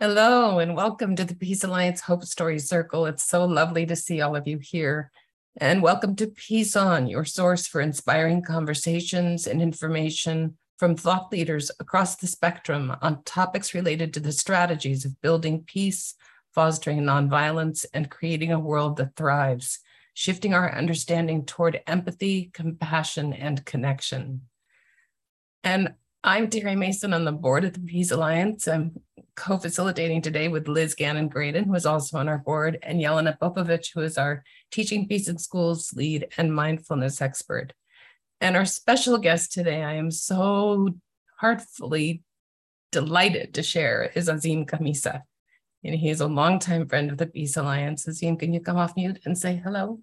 Hello, and welcome to the Peace Alliance Hope Story Circle. It's so lovely to see all of you here. And welcome to Peace On, your source for inspiring conversations and information from thought leaders across the spectrum on topics related to the strategies of building peace, fostering nonviolence, and creating a world that thrives, shifting our understanding toward empathy, compassion, and connection. And I'm Terry Mason on the board of the Peace Alliance. I'm co-facilitating today with Liz Gannon Graydon, who is also on our board, and Yelena Popovic, who is our Teaching Peace in Schools lead and mindfulness expert. And our special guest today, I am so heartfully delighted to share, is Azim Khamisa. And he is a longtime friend of the Peace Alliance. Azim, can you come off mute and say hello?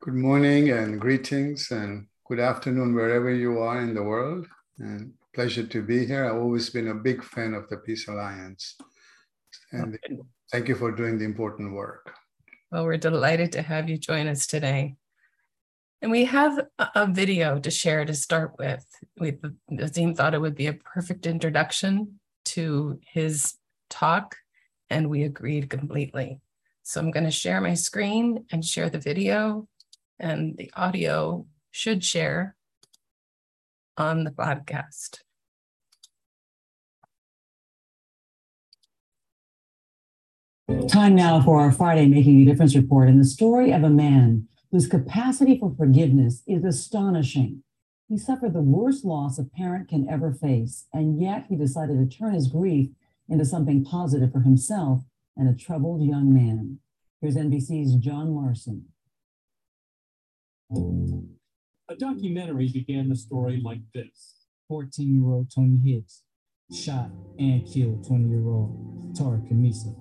Good morning and greetings and good afternoon wherever you are in the world. And pleasure to be here. I've always been a big fan of the Peace Alliance. And thank you for doing the important work. Well, we're delighted to have you join us today. And we have a video to share to start with. We, the Azim thought it would be a perfect introduction to his talk, and we agreed completely. So I'm going to share my screen and share the video, and the audio should share on the podcast. Time now for our Friday Making a Difference report and the story of a man whose capacity for forgiveness is astonishing. He suffered the worst loss a parent can ever face, and yet he decided to turn his grief into something positive for himself and a troubled young man. Here's NBC's John Larson. A documentary began the story like this 14 year old Tony Hicks shot and killed 20 year old Tara Khamisa.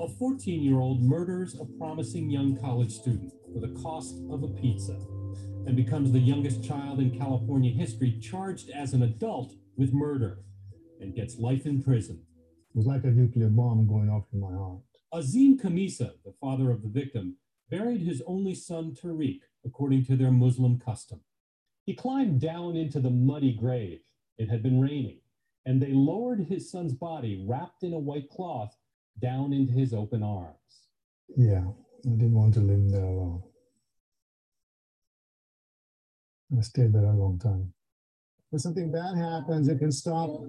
A 14 year old murders a promising young college student for the cost of a pizza and becomes the youngest child in California history charged as an adult with murder and gets life in prison. It was like a nuclear bomb going off in my heart. Azim Khamisa, the father of the victim, buried his only son Tariq according to their Muslim custom. He climbed down into the muddy grave. It had been raining and they lowered his son's body, wrapped in a white cloth, down into his open arms. Yeah, I didn't want to live there alone. I stayed there a long time. When something bad happens, it can stop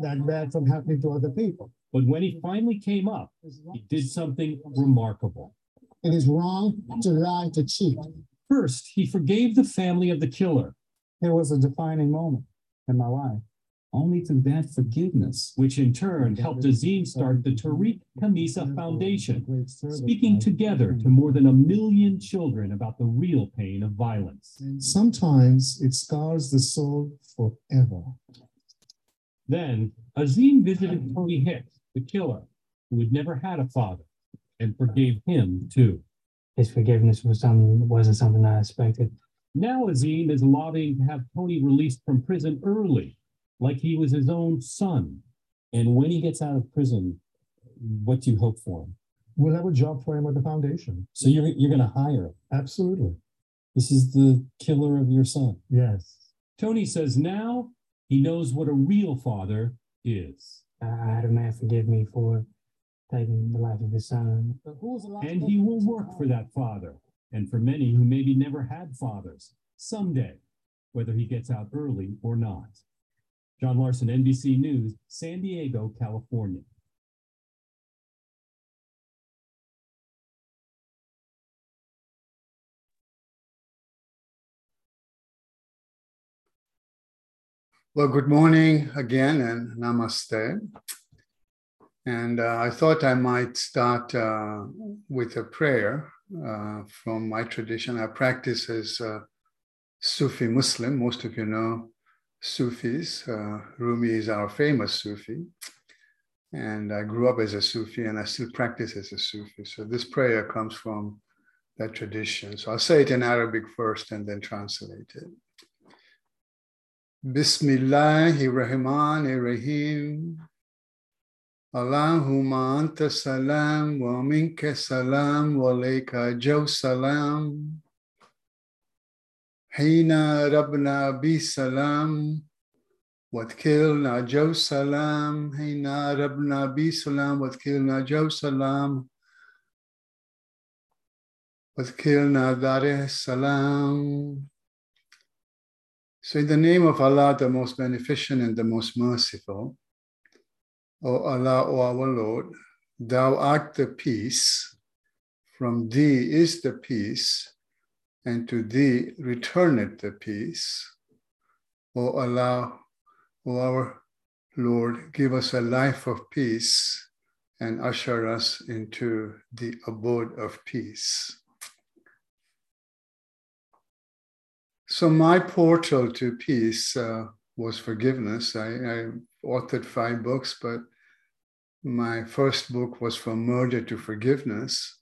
that bad from happening to other people. But when he finally came up, he did something remarkable. It is wrong to lie, to cheat. First, he forgave the family of the killer. It was a defining moment in my life only through that forgiveness, which in turn helped Azim start the Tariq Khamisa Foundation, speaking together to more than a million children about the real pain of violence. Sometimes it scars the soul forever. Then Azim visited Tony Hicks, the killer, who had never had a father, and forgave him too. His forgiveness was some, wasn't something I expected. Now Azim is lobbying to have Tony released from prison early like he was his own son. And when he gets out of prison, what do you hope for him? We'll have a job for him at the foundation. So you're you're going to hire him. Absolutely. This is the killer of your son. Yes. Tony says now he knows what a real father is. I had a man forgive me for taking the life of his son. And he will work for that father and for many who maybe never had fathers someday, whether he gets out early or not. John Larson, NBC News, San Diego, California. Well, good morning again and namaste. And uh, I thought I might start uh, with a prayer uh, from my tradition. I practice as a Sufi Muslim. Most of you know Sufis. Uh, Rumi is our famous Sufi. And I grew up as a Sufi and I still practice as a Sufi. So this prayer comes from that tradition. So I'll say it in Arabic first and then translate it. Bismillahirrahmanirrahim. Allahumma anta salam wa minka salam wa alayka jaw salam. حين ربنا بسلام وتكلنا جو سلام هينا ربنا بي سلام وتكلنا جو سلام وتكلنا دار salam. So in the name of Allah, the most beneficent and the most merciful, O Allah, O our Lord, Thou art the peace, from Thee is the peace, and to Thee returneth the peace. O Allah, O our Lord, give us a life of peace and usher us into the abode of peace. So, my portal to peace uh, was forgiveness. I, I authored five books, but my first book was From Murder to Forgiveness.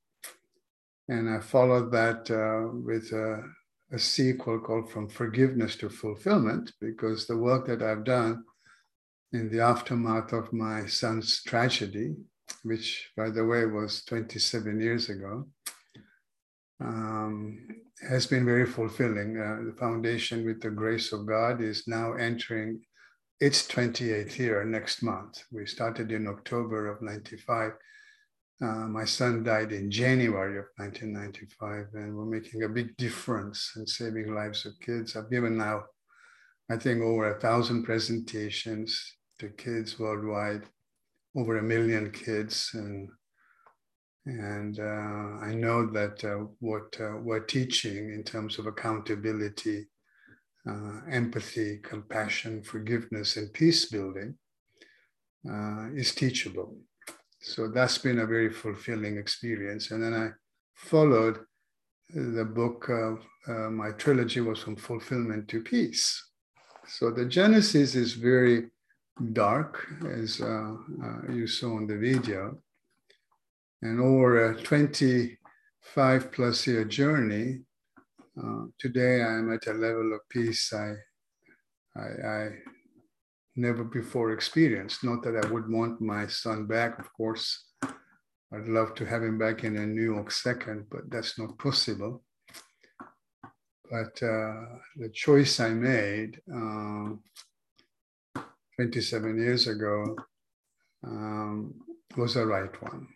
And I followed that uh, with a, a, sequel called From Forgiveness to Fulfillment, because the work that I've done in the aftermath of my son's tragedy, which, by the way, was 27 years ago, um, has been very fulfilling. Uh, the foundation, with the grace of God, is now entering its 28th year next month. We started in October of 95. Uh, my son died in January of 1995, and we're making a big difference in saving lives of kids. I've given now, I think, over a thousand presentations to kids worldwide, over a million kids, and and uh, I know that uh, what uh, we're teaching in terms of accountability uh, empathy, compassion, forgiveness, and peace building uh, is teachable. So that's been a very fulfilling experience. And then I followed the book, uh, my trilogy was from fulfillment to peace. So the Genesis is very dark, as uh, uh, you saw in the video. And over a 25 plus year journey, uh, today I'm at a level of peace I, I, I never before experienced. Not that I would want my son back, of course. I'd love to have him back in a New York second, but that's not possible. But uh, the choice I made uh, 27 years ago um, was the right one.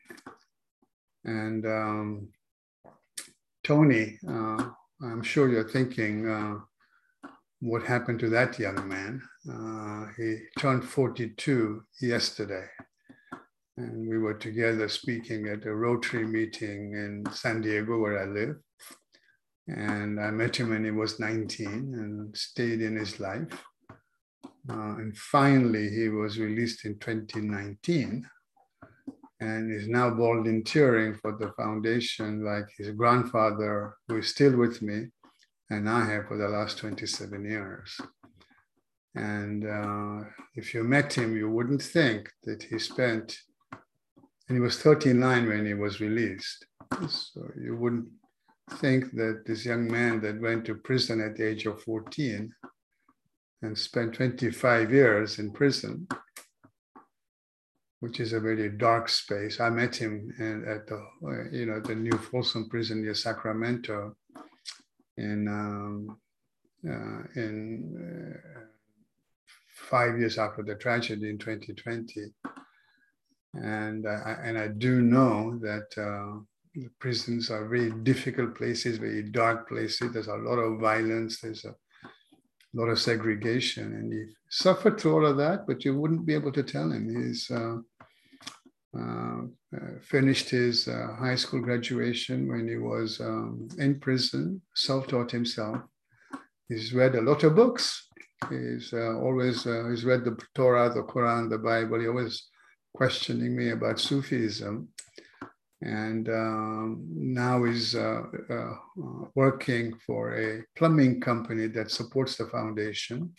And um, Tony, uh, I'm sure you're thinking uh, what happened to that young man. Uh, he turned 42 yesterday. And we were together speaking at a Rotary meeting in San Diego, where I live. And I met him when he was 19 and stayed in his life. Uh, and finally, he was released in 2019 and is now volunteering for the foundation like his grandfather, who is still with me, and I have for the last 27 years. And uh, if you met him, you wouldn't think that he spent, and he was 39 when he was released. So you wouldn't think that this young man that went to prison at the age of 14 and spent 25 years in prison which is a very dark space. I met him in, at the, you know, the new Folsom prison near Sacramento in, um, uh, in uh, five years after the tragedy in 2020. And I, and I do know that uh, prisons are very difficult places, very dark places. There's a lot of violence. There's a lot of segregation, and he suffered through all of that. But you wouldn't be able to tell him. He's uh, finished his uh, high school graduation when he was um, in prison, self taught himself. He's read a lot of books. He's always he's read the Torah, the Quran, the Bible. He always questioning me about Sufism and um, now he's uh, uh, working for a plumbing company that supports the foundation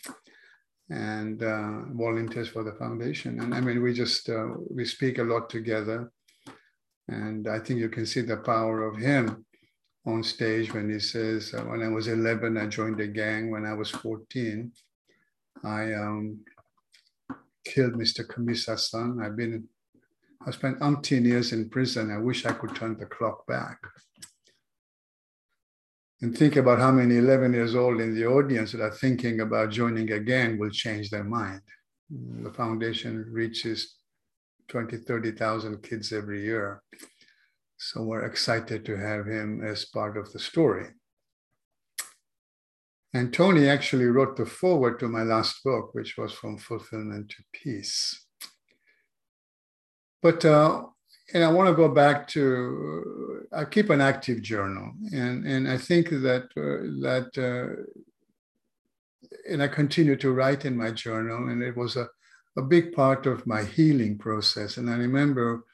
and uh, volunteers for the foundation. And I mean, we just uh, we speak a lot together, and I think you can see the power of him on stage when he says, uh, "When I was 11, I joined a gang. When I was 14, I um, killed Mr. Khamisa's son. I've been I spent umpteen years in prison. I wish I could turn the clock back." And think about how many 11 years old in the audience that are thinking about joining again will change their mind. The foundation reaches 20, 30,000 kids every year. So we're excited to have him as part of the story. And Tony actually wrote the foreword to my last book, which was From Fulfillment to Peace. But uh, and I want to go back to I keep an active journal, and and I think that uh, that uh, and I continue to write in my journal, and it was a a big part of my healing process. And I remember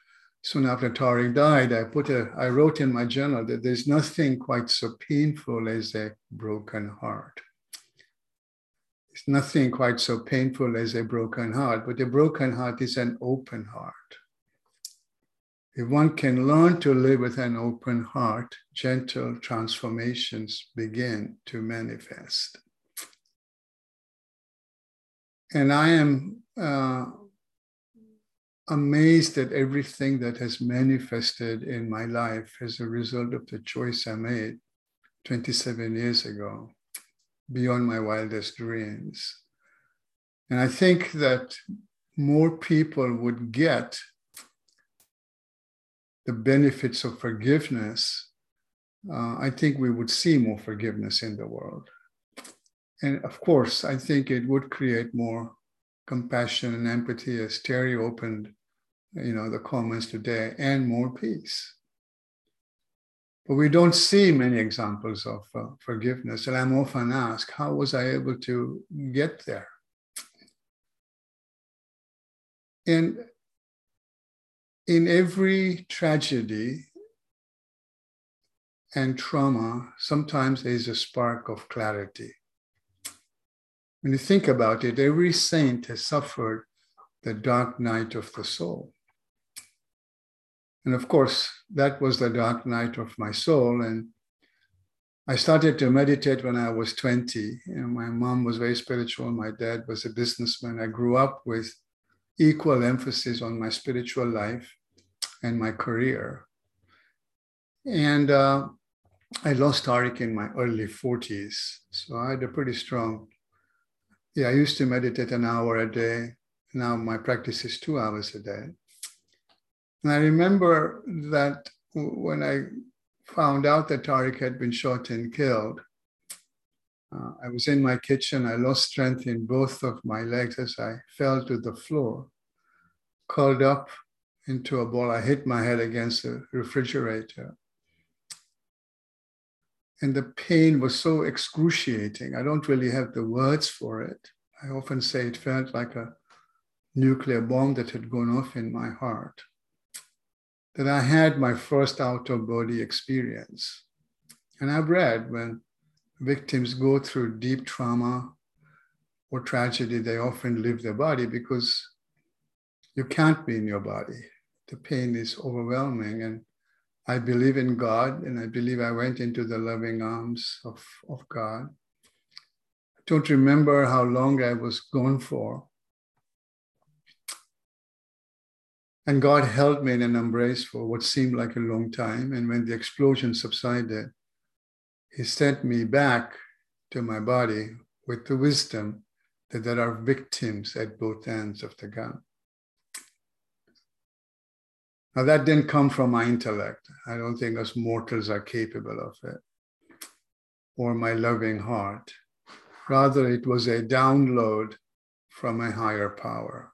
soon after Tariq died, I put a, I wrote in my journal that there's nothing quite so painful as a broken heart. It's nothing quite so painful as a broken heart, but a broken heart is an open heart. If one can learn to live with an open heart, gentle transformations begin to manifest. And I am uh, amazed at everything that has manifested in my life as a result of the choice I made 27 years ago, beyond my wildest dreams. And I think that more people would get the benefits of forgiveness, uh, I think we would see more forgiveness in the world. And of course, I think it would create more compassion and empathy, as Terry opened, you know, the comments today, and more peace. But we don't see many examples of uh, forgiveness. And I'm often asked, how was I able to get there? And in every tragedy and trauma, sometimes there's a spark of clarity. When you think about it, every saint has suffered the dark night of the soul. And of course, that was the dark night of my soul. And I started to meditate when I was 20. You know, my mom was very spiritual. My dad was a businessman. I grew up with equal emphasis on my spiritual life and my career. And uh, I lost Tariq in my early 40s. So I had a pretty strong yeah, I used to meditate an hour a day. Now my practice is two hours a day. And I remember that when I found out that Tariq had been shot and killed, uh, I was in my kitchen. I lost strength in both of my legs as I fell to the floor, curled up into a ball. I hit my head against the refrigerator and the pain was so excruciating. I don't really have the words for it. I often say it felt like a nuclear bomb that had gone off in my heart. That I had my first out of body experience. And I've read when victims go through deep trauma or tragedy, they often leave their body because you can't be in your body. The pain is overwhelming. And I believe in God and I believe I went into the loving arms of, of God. I don't remember how long I was gone for. And God held me in an embrace for what seemed like a long time. And when the explosion subsided, He sent me back to my body with the wisdom that there are victims at both ends of the gun. Now, that didn't come from my intellect. I don't think us mortals are capable of it, or my loving heart. Rather, it was a download from a higher power.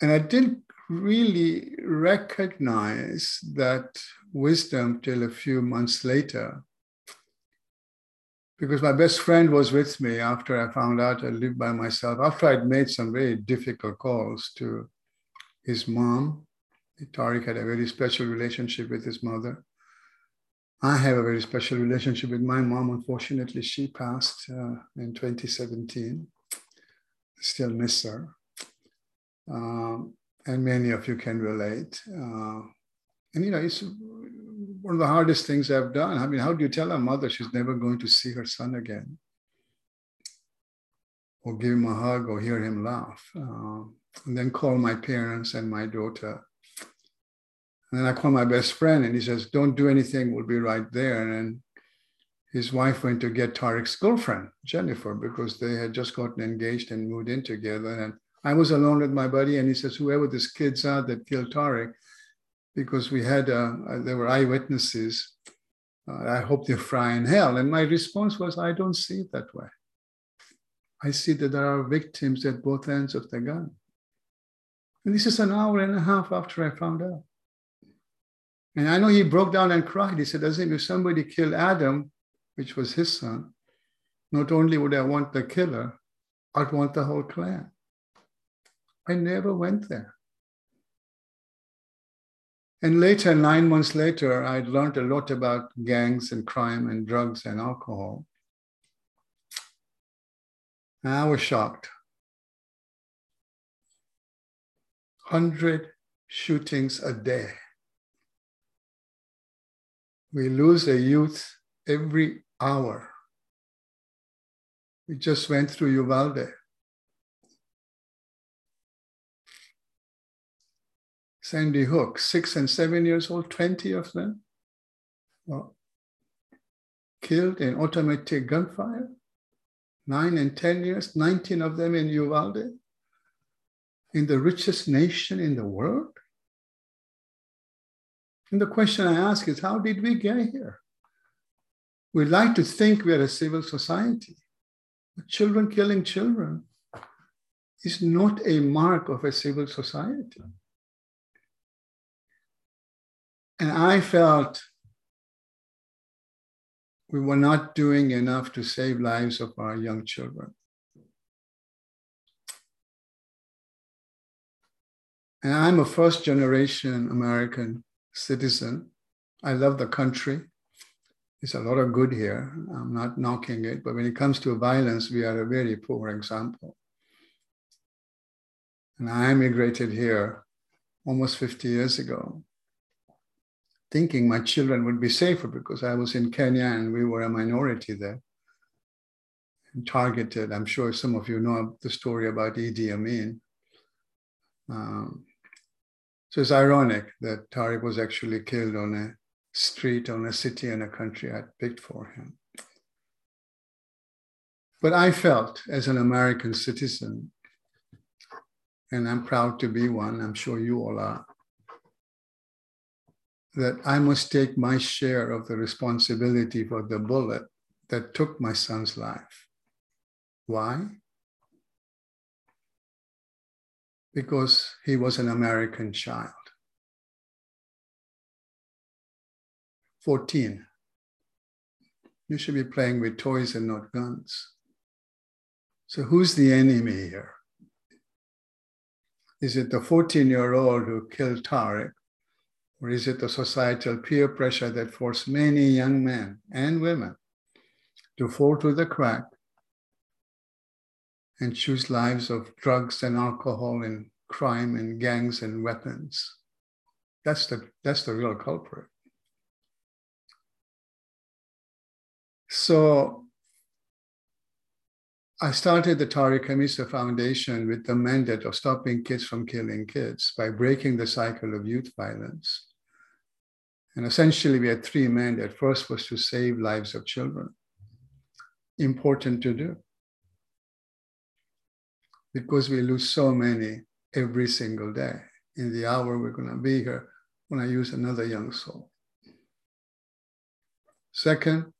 And I didn't really recognize that wisdom till a few months later. Because my best friend was with me after I found out I lived by myself, after I'd made some very difficult calls to his mom. Tariq had a very special relationship with his mother. I have a very special relationship with my mom. Unfortunately, she passed uh, in 2017. Still miss her. Um, and many of you can relate. Uh, and you know, it's one of the hardest things I've done. I mean, how do you tell a mother she's never going to see her son again? Or give him a hug or hear him laugh? Uh, and then call my parents and my daughter. And then I call my best friend and he says, Don't do anything, we'll be right there. And his wife went to get Tariq's girlfriend, Jennifer, because they had just gotten engaged and moved in together. And I was alone with my buddy, and he says, Whoever these kids are that killed Tariq, because we had, uh, there were eyewitnesses, uh, I hope they fry in hell. And my response was, I don't see it that way. I see that there are victims at both ends of the gun. And this is an hour and a half after I found out. And I know he broke down and cried. He said, as if somebody killed Adam, which was his son, not only would I want the killer, I'd want the whole clan. I never went there. And later, nine months later, I'd learned a lot about gangs and crime and drugs and alcohol. And I was shocked. 100 shootings a day. We lose a youth every hour. We just went through Uvalde. Sandy Hook, six and seven years old, 20 of them well, killed in automatic gunfire. Nine and 10 years, 19 of them in Uvalde, in the richest nation in the world. And the question I ask is how did we get here? We like to think we are a civil society. But children killing children is not a mark of a civil society. And I felt we were not doing enough to save lives of our young children. And I'm a first generation American citizen. I love the country. There's a lot of good here. I'm not knocking it, but when it comes to violence, we are a very poor example. And I immigrated here almost 50 years ago thinking my children would be safer because I was in Kenya and we were a minority there. And targeted. I'm sure some of you know the story about Idi Amin. Um, so it's ironic that Tariq was actually killed on a street, on a city and a country I'd picked for him. But I felt as an American citizen, and I'm proud to be one, I'm sure you all are, that I must take my share of the responsibility for the bullet that took my son's life. Why? Because he was an American child. 14. You should be playing with toys and not guns. So, who's the enemy here? Is it the 14 year old who killed Tariq? Or is it the societal peer pressure that forced many young men and women to fall to the crack and choose lives of drugs and alcohol and crime and gangs and weapons? That's the, that's the real culprit. So I started the Tariq Khamisa Foundation with the mandate of stopping kids from killing kids by breaking the cycle of youth violence. And essentially, we had three mandates. First was to save lives of children. Important to do. Because we lose so many every single day. In the hour we're going to be here, when I use another young soul. Second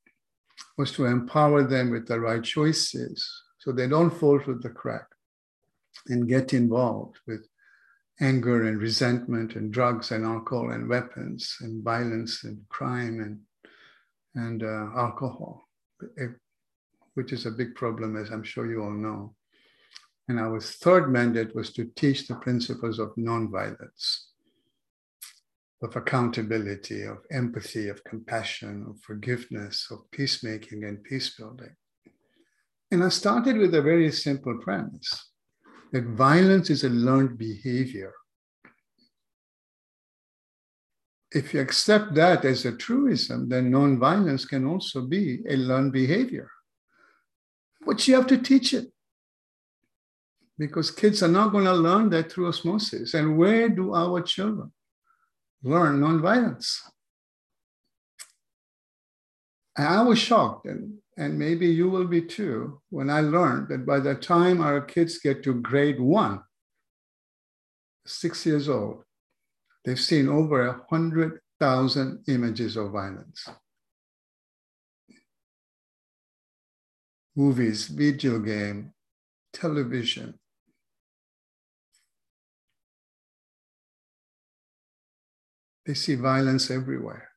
was to empower them with the right choices so they don't fall through the crack and get involved with anger and resentment and drugs and alcohol and weapons and violence and crime and and uh, alcohol, which is a big problem, as I'm sure you all know. And our third mandate was to teach the principles of nonviolence, of accountability, of empathy, of compassion, of forgiveness, of peacemaking and peace building. And I started with a very simple premise that violence is a learned behavior. If you accept that as a truism, then nonviolence can also be a learned behavior. But you have to teach it because kids are not going to learn that through osmosis. And where do our children learn nonviolence. And I was shocked, and, and maybe you will be too, when I learned that by the time our kids get to grade one, six years old, they've seen over a hundred thousand images of violence. Movies, video game, television. They see violence everywhere.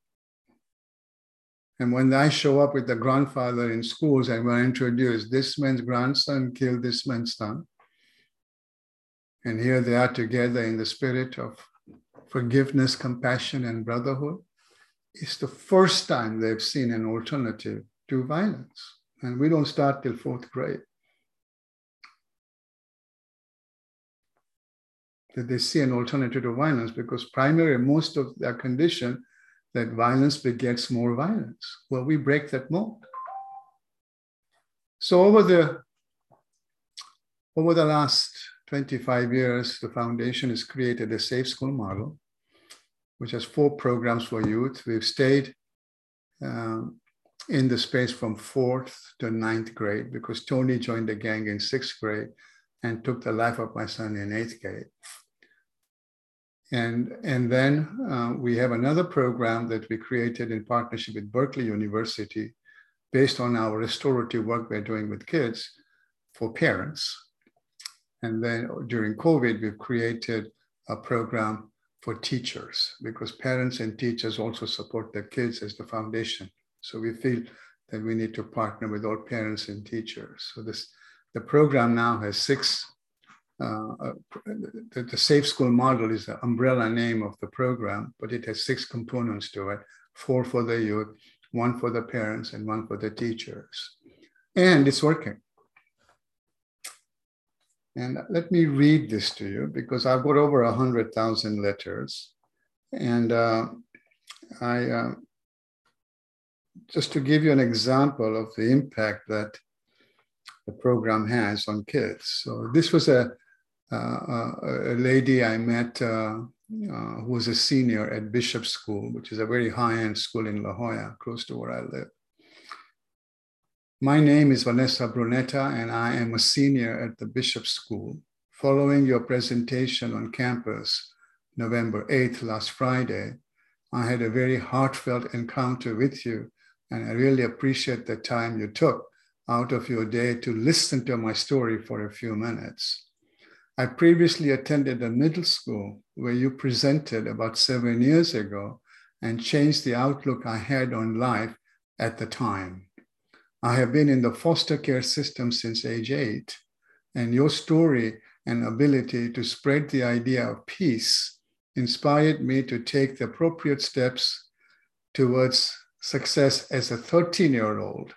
And when I show up with the grandfather in schools and we're introduced, this man's grandson killed this man's son, and here they are together in the spirit of forgiveness, compassion, and brotherhood, it's the first time they've seen an alternative to violence. And we don't start till fourth grade. That they see an alternative to violence because primarily most of their condition that violence begets more violence. Well, we break that mold. So over the over the last 25 years, the foundation has created a safe school model, which has four programs for youth. We've stayed um, in the space from fourth to ninth grade because Tony joined the gang in sixth grade and took the life of my son in eighth grade. And, and then uh, we have another program that we created in partnership with Berkeley University based on our restorative work we're doing with kids for parents. And then during COVID, we've created a program for teachers because parents and teachers also support their kids as the foundation. So we feel that we need to partner with all parents and teachers. So this the program now has six uh, uh, the, the, Safe School model is the umbrella name of the program, but it has six components to it four for the youth, one for the parents, and one for the teachers. And it's working. And let me read this to you because I've got over 100,000 letters. And uh, I, uh, just to give you an example of the impact that the program has on kids. So this was a uh, a lady I met uh, uh, who was a senior at Bishop School, which is a very high-end school in La Jolla, close to where I live. My name is Vanessa Brunetta, and I am a senior at the Bishop School. Following your presentation on campus, November 8th, last Friday, I had a very heartfelt encounter with you, and I really appreciate the time you took out of your day to listen to my story for a few minutes. I previously attended a middle school where you presented about seven years ago and changed the outlook I had on life at the time. I have been in the foster care system since age eight, and your story and ability to spread the idea of peace inspired me to take the appropriate steps towards success as a 13 year old.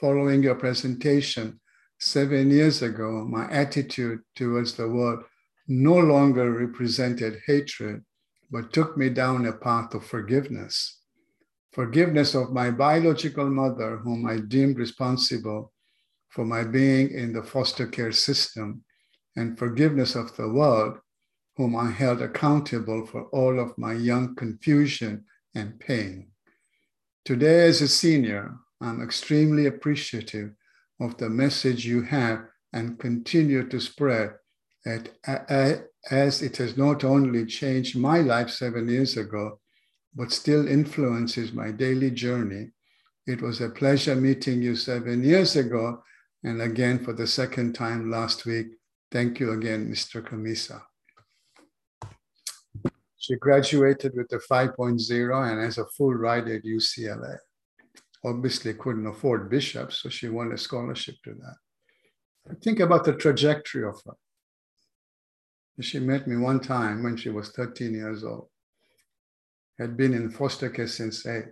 Following your presentation, seven years ago, my attitude towards the world no longer represented hatred, but took me down a path of forgiveness. Forgiveness of my biological mother, whom I deemed responsible for my being in the foster care system, and forgiveness of the world, whom I held accountable for all of my young confusion and pain. Today, as a senior, I'm extremely appreciative of the message you have and continue to spread it, as it has not only changed my life seven years ago, but still influences my daily journey. It was a pleasure meeting you seven years ago, and again for the second time last week. Thank you again, Mr. Khamisa. She graduated with a 5.0 and has a full ride at UCLA obviously couldn't afford bishops, so she won a scholarship to that. Think about the trajectory of her. She met me one time when she was 13 years old, had been in foster care since eight.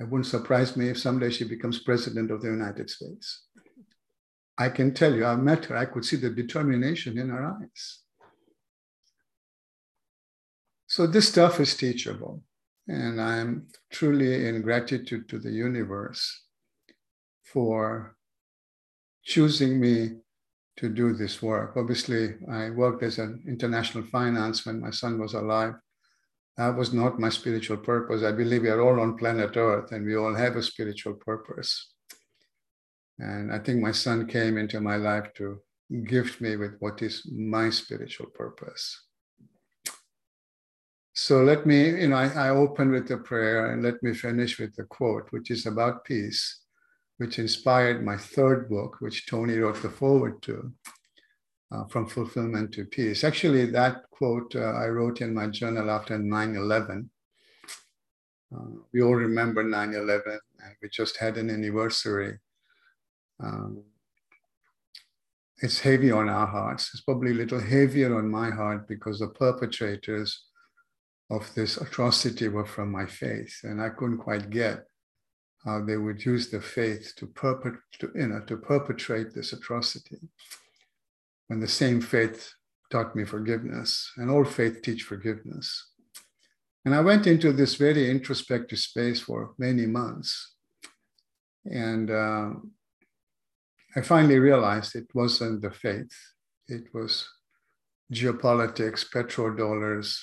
It wouldn't surprise me if someday she becomes president of the United States. I can tell you, I met her, I could see the determination in her eyes. So this stuff is teachable. And I'm truly in gratitude to the universe for choosing me to do this work. Obviously, I worked as an international finance when my son was alive. That was not my spiritual purpose. I believe we are all on planet Earth and we all have a spiritual purpose. And I think my son came into my life to gift me with what is my spiritual purpose. So let me, you know, I, I open with a prayer and let me finish with a quote, which is about peace which inspired my third book, which Tony wrote the foreword to, uh, From Fulfillment to Peace. Actually, that quote uh, I wrote in my journal after 9 11. Uh, we all remember 9 11, and we just had an anniversary. Um, it's heavy on our hearts. It's probably a little heavier on my heart because the perpetrators of this atrocity were from my faith, and I couldn't quite get how they would use the faith to, perpet- to, you know, to perpetrate this atrocity. When the same faith taught me forgiveness, and all faith teach forgiveness. And I went into this very introspective space for many months. And uh, I finally realized it wasn't the faith, it was geopolitics, petrodollars,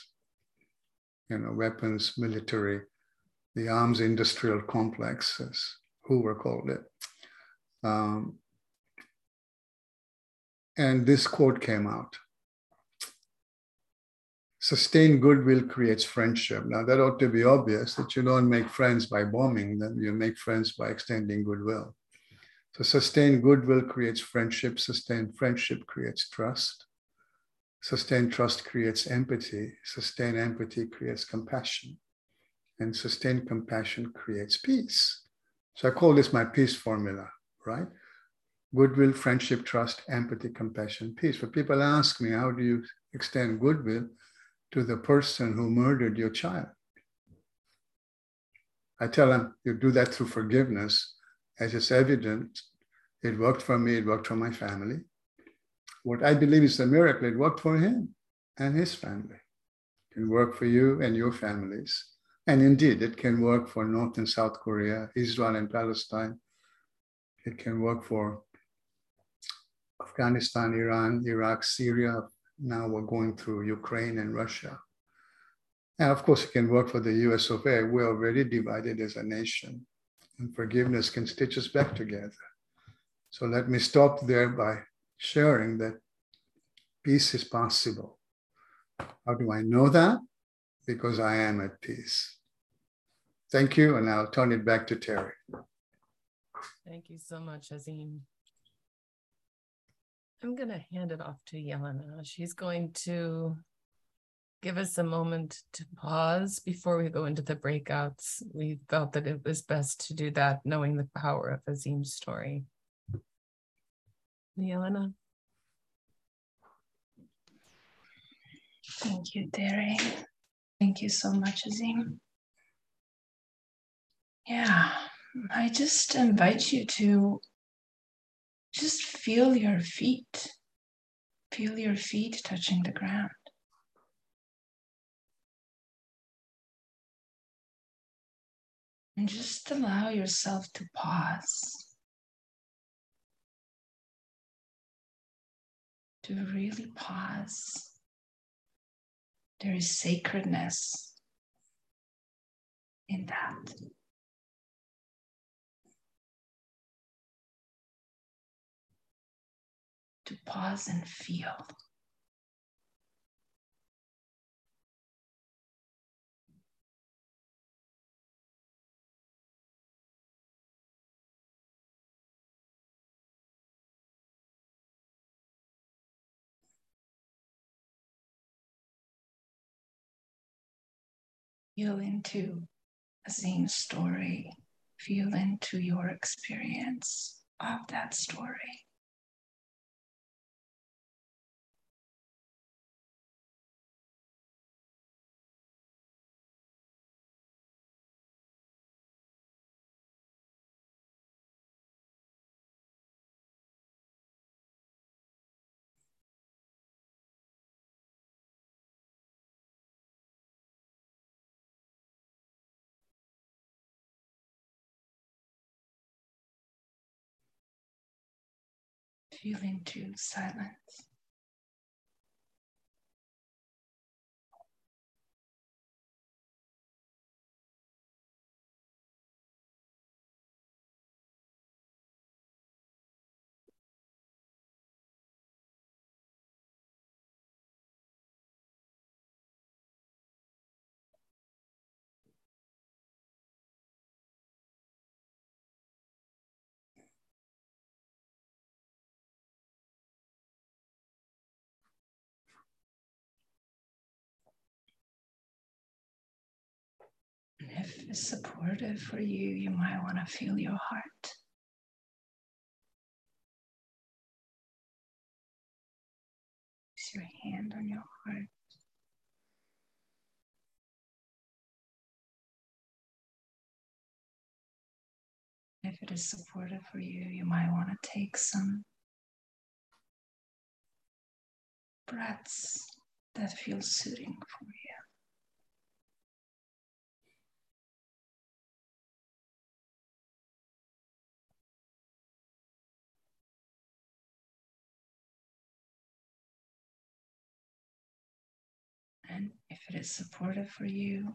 you know, weapons, military, the arms industrial complex, as Hoover called it. Um, and this quote came out Sustained goodwill creates friendship. Now, that ought to be obvious that you don't make friends by bombing them, you make friends by extending goodwill. So, sustained goodwill creates friendship, sustained friendship creates trust. Sustained trust creates empathy. Sustained empathy creates compassion and sustained compassion creates peace. So I call this my peace formula, right? Goodwill, friendship, trust, empathy, compassion, peace. But people ask me, how do you extend goodwill to the person who murdered your child? I tell them, you do that through forgiveness, as it's evident. It worked for me, it worked for my family. What I believe is a miracle, it worked for him and his family. It can work for you and your families. And indeed, it can work for North and South Korea, Israel and Palestine. It can work for Afghanistan, Iran, Iraq, Syria. Now we're going through Ukraine and Russia. And of course, it can work for the US of A. We're already divided as a nation, and forgiveness can stitch us back together. So let me stop there by sharing that peace is possible. How do I know that? Because I am at peace. Thank you, and I'll turn it back to Terry. Thank you so much, Azim. I'm going to hand it off to Yelena. She's going to give us a moment to pause before we go into the breakouts. We felt that it was best to do that, knowing the power of Azim's story. Yelena. Thank you, Terry. Thank you so much, Azim. Yeah, I just invite you to just feel your feet. Feel your feet touching the ground. And just allow yourself to pause. To really pause. There is sacredness in that. to pause and feel. Feel into Azim's story. Feel into your experience of that story. Feeling to silence. It's supportive for you, you might want to feel your heart. Place your hand on your heart. If it is supportive for you, you might want to take some breaths that feel soothing for you. If it is supportive for you,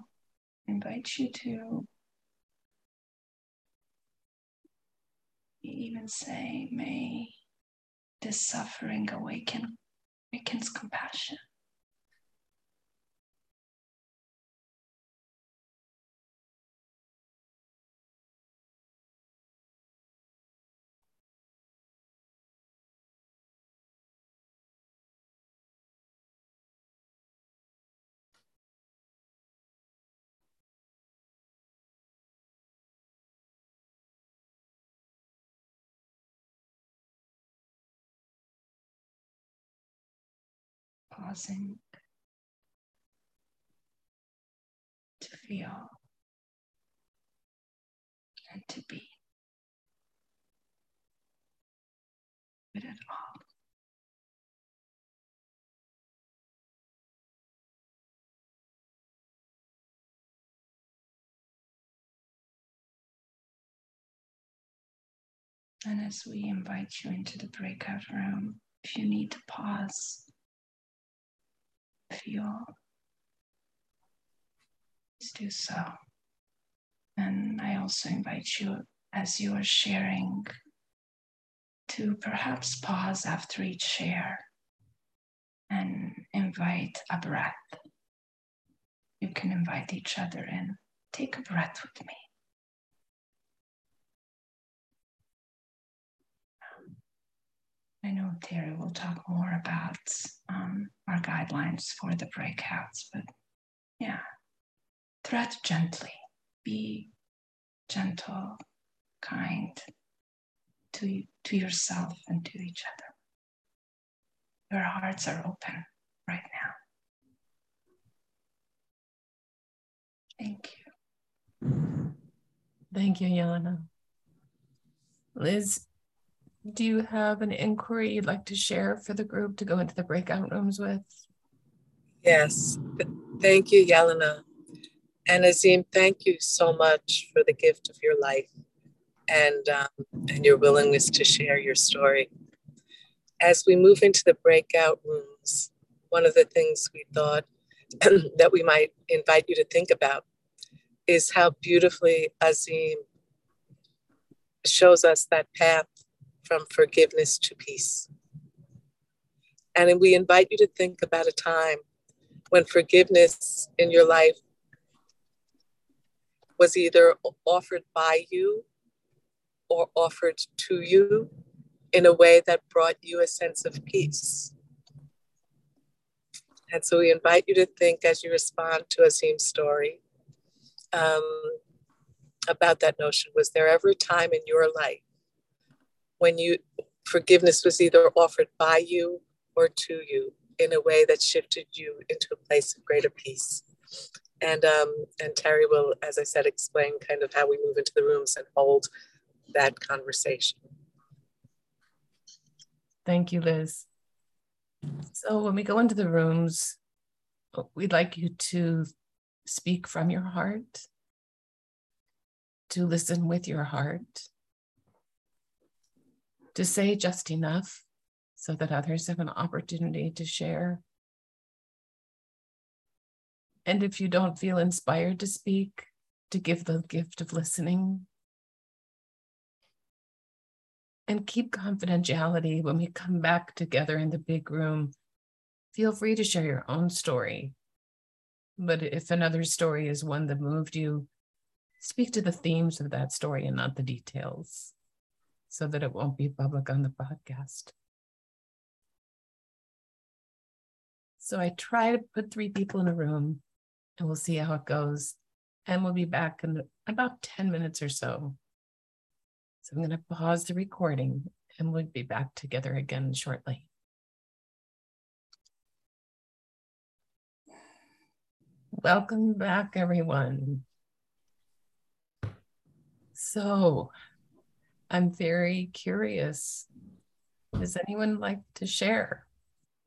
I invite you to even say, may this suffering awaken, awakens compassion. Pausing to feel and to be with it all. And as we invite you into the breakout room, if you need to pause, feel, please do so. And I also invite you, as you are sharing, to perhaps pause after each share and invite a breath. You can invite each other in. Take a breath with me. I know Terry will talk more about um, our guidelines for the breakouts, but yeah, thread gently, be gentle, kind to, to yourself and to each other. Your hearts are open right now. Thank you. Thank you, Yana. Liz, do you have an inquiry you'd like to share for the group to go into the breakout rooms with? Yes. Thank you, Yelena. And Azim, thank you so much for the gift of your life and, um, and your willingness to share your story. As we move into the breakout rooms, one of the things we thought that we might invite you to think about is how beautifully Azim shows us that path from forgiveness to peace. And we invite you to think about a time when forgiveness in your life was either offered by you or offered to you in a way that brought you a sense of peace. And so we invite you to think as you respond to Azim's story um, about that notion. Was there ever a time in your life when you forgiveness was either offered by you or to you in a way that shifted you into a place of greater peace. And um, and Terry will, as I said, explain kind of how we move into the rooms and hold that conversation. Thank you, Liz. So when we go into the rooms, we'd like you to speak from your heart, to listen with your heart, to say just enough so that others have an opportunity to share. And if you don't feel inspired to speak, to give the gift of listening. And keep confidentiality when we come back together in the big room. Feel free to share your own story. But if another story is one that moved you, speak to the themes of that story and not the details so that it won't be public on the podcast. So I try to put three people in a room and we'll see how it goes. And we'll be back in about 10 minutes or so. So I'm going to pause the recording and we'll be back together again shortly. Welcome back, everyone. So I'm very curious. Does anyone like to share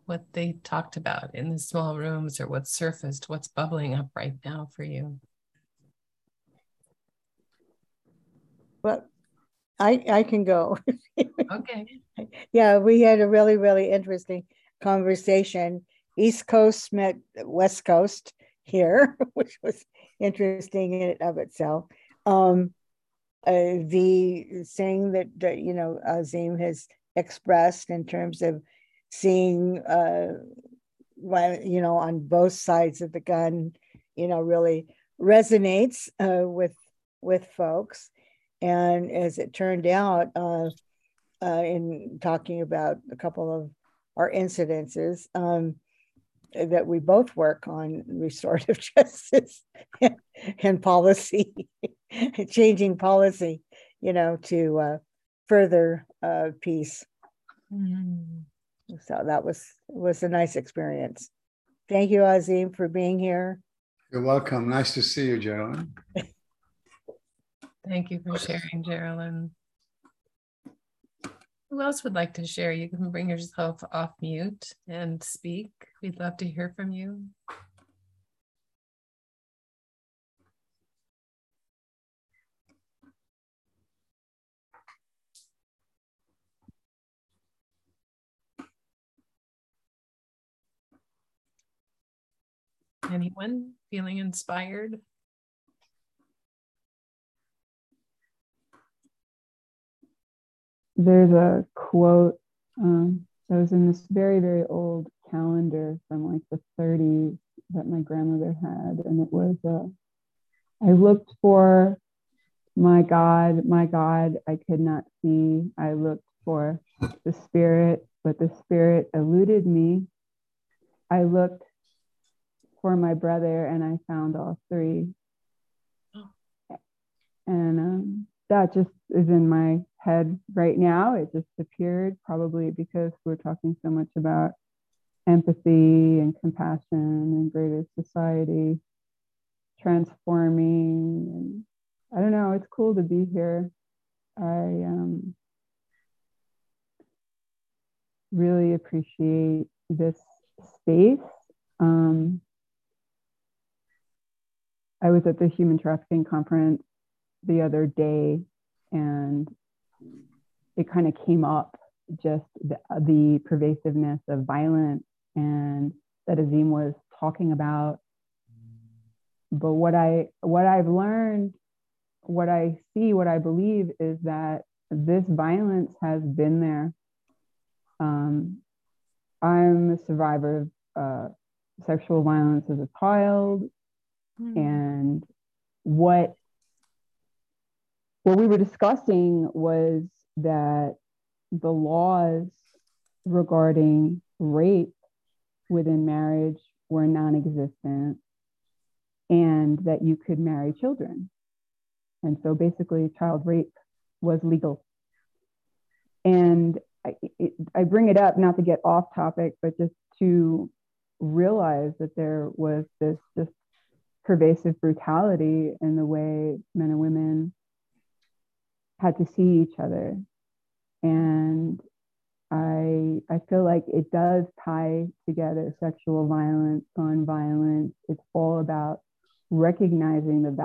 what they talked about in the small rooms or what surfaced, what's bubbling up right now for you? Well, I I can go. okay. Yeah, we had a really really interesting conversation. East Coast met West Coast here, which was interesting in and of itself. Um, uh, the thing that, that you know Azim has expressed in terms of seeing uh, you know on both sides of the gun, you know, really resonates uh, with with folks. And as it turned out, uh, uh, in talking about a couple of our incidences, um, that we both work on restorative justice and, and policy, changing policy, you know, to uh, further uh, peace. Mm. So that was was a nice experience. Thank you, Azim, for being here. You're welcome. Nice to see you, Geraldine. Thank you for sharing, Geraldine. Who else would like to share? You can bring yourself off mute and speak. We'd love to hear from you. Anyone feeling inspired? there's a quote um, that was in this very, very old calendar from like the 30s that my grandmother had. And it was, uh, I looked for my God, my God, I could not see. I looked for the spirit, but the spirit eluded me. I looked for my brother and I found all three. And um, that just is in my head right now. It just appeared probably because we're talking so much about empathy and compassion and greater society transforming and I don't know, it's cool to be here. I um, really appreciate this space. Um, I was at the Human Trafficking Conference the other day and it kind of came up just the, the pervasiveness of violence and that Azim was talking about. But what I what I've learned, what I see, what I believe is that this violence has been there. Um, I'm a survivor of uh, sexual violence as a child, mm. and what what we were discussing was that the laws regarding rape within marriage were non existent and that you could marry children. And so basically, child rape was legal. And I, it, I bring it up not to get off topic, but just to realize that there was this just pervasive brutality in the way men and women had to see each other. And I I feel like it does tie together sexual violence, gun violence. It's all about recognizing the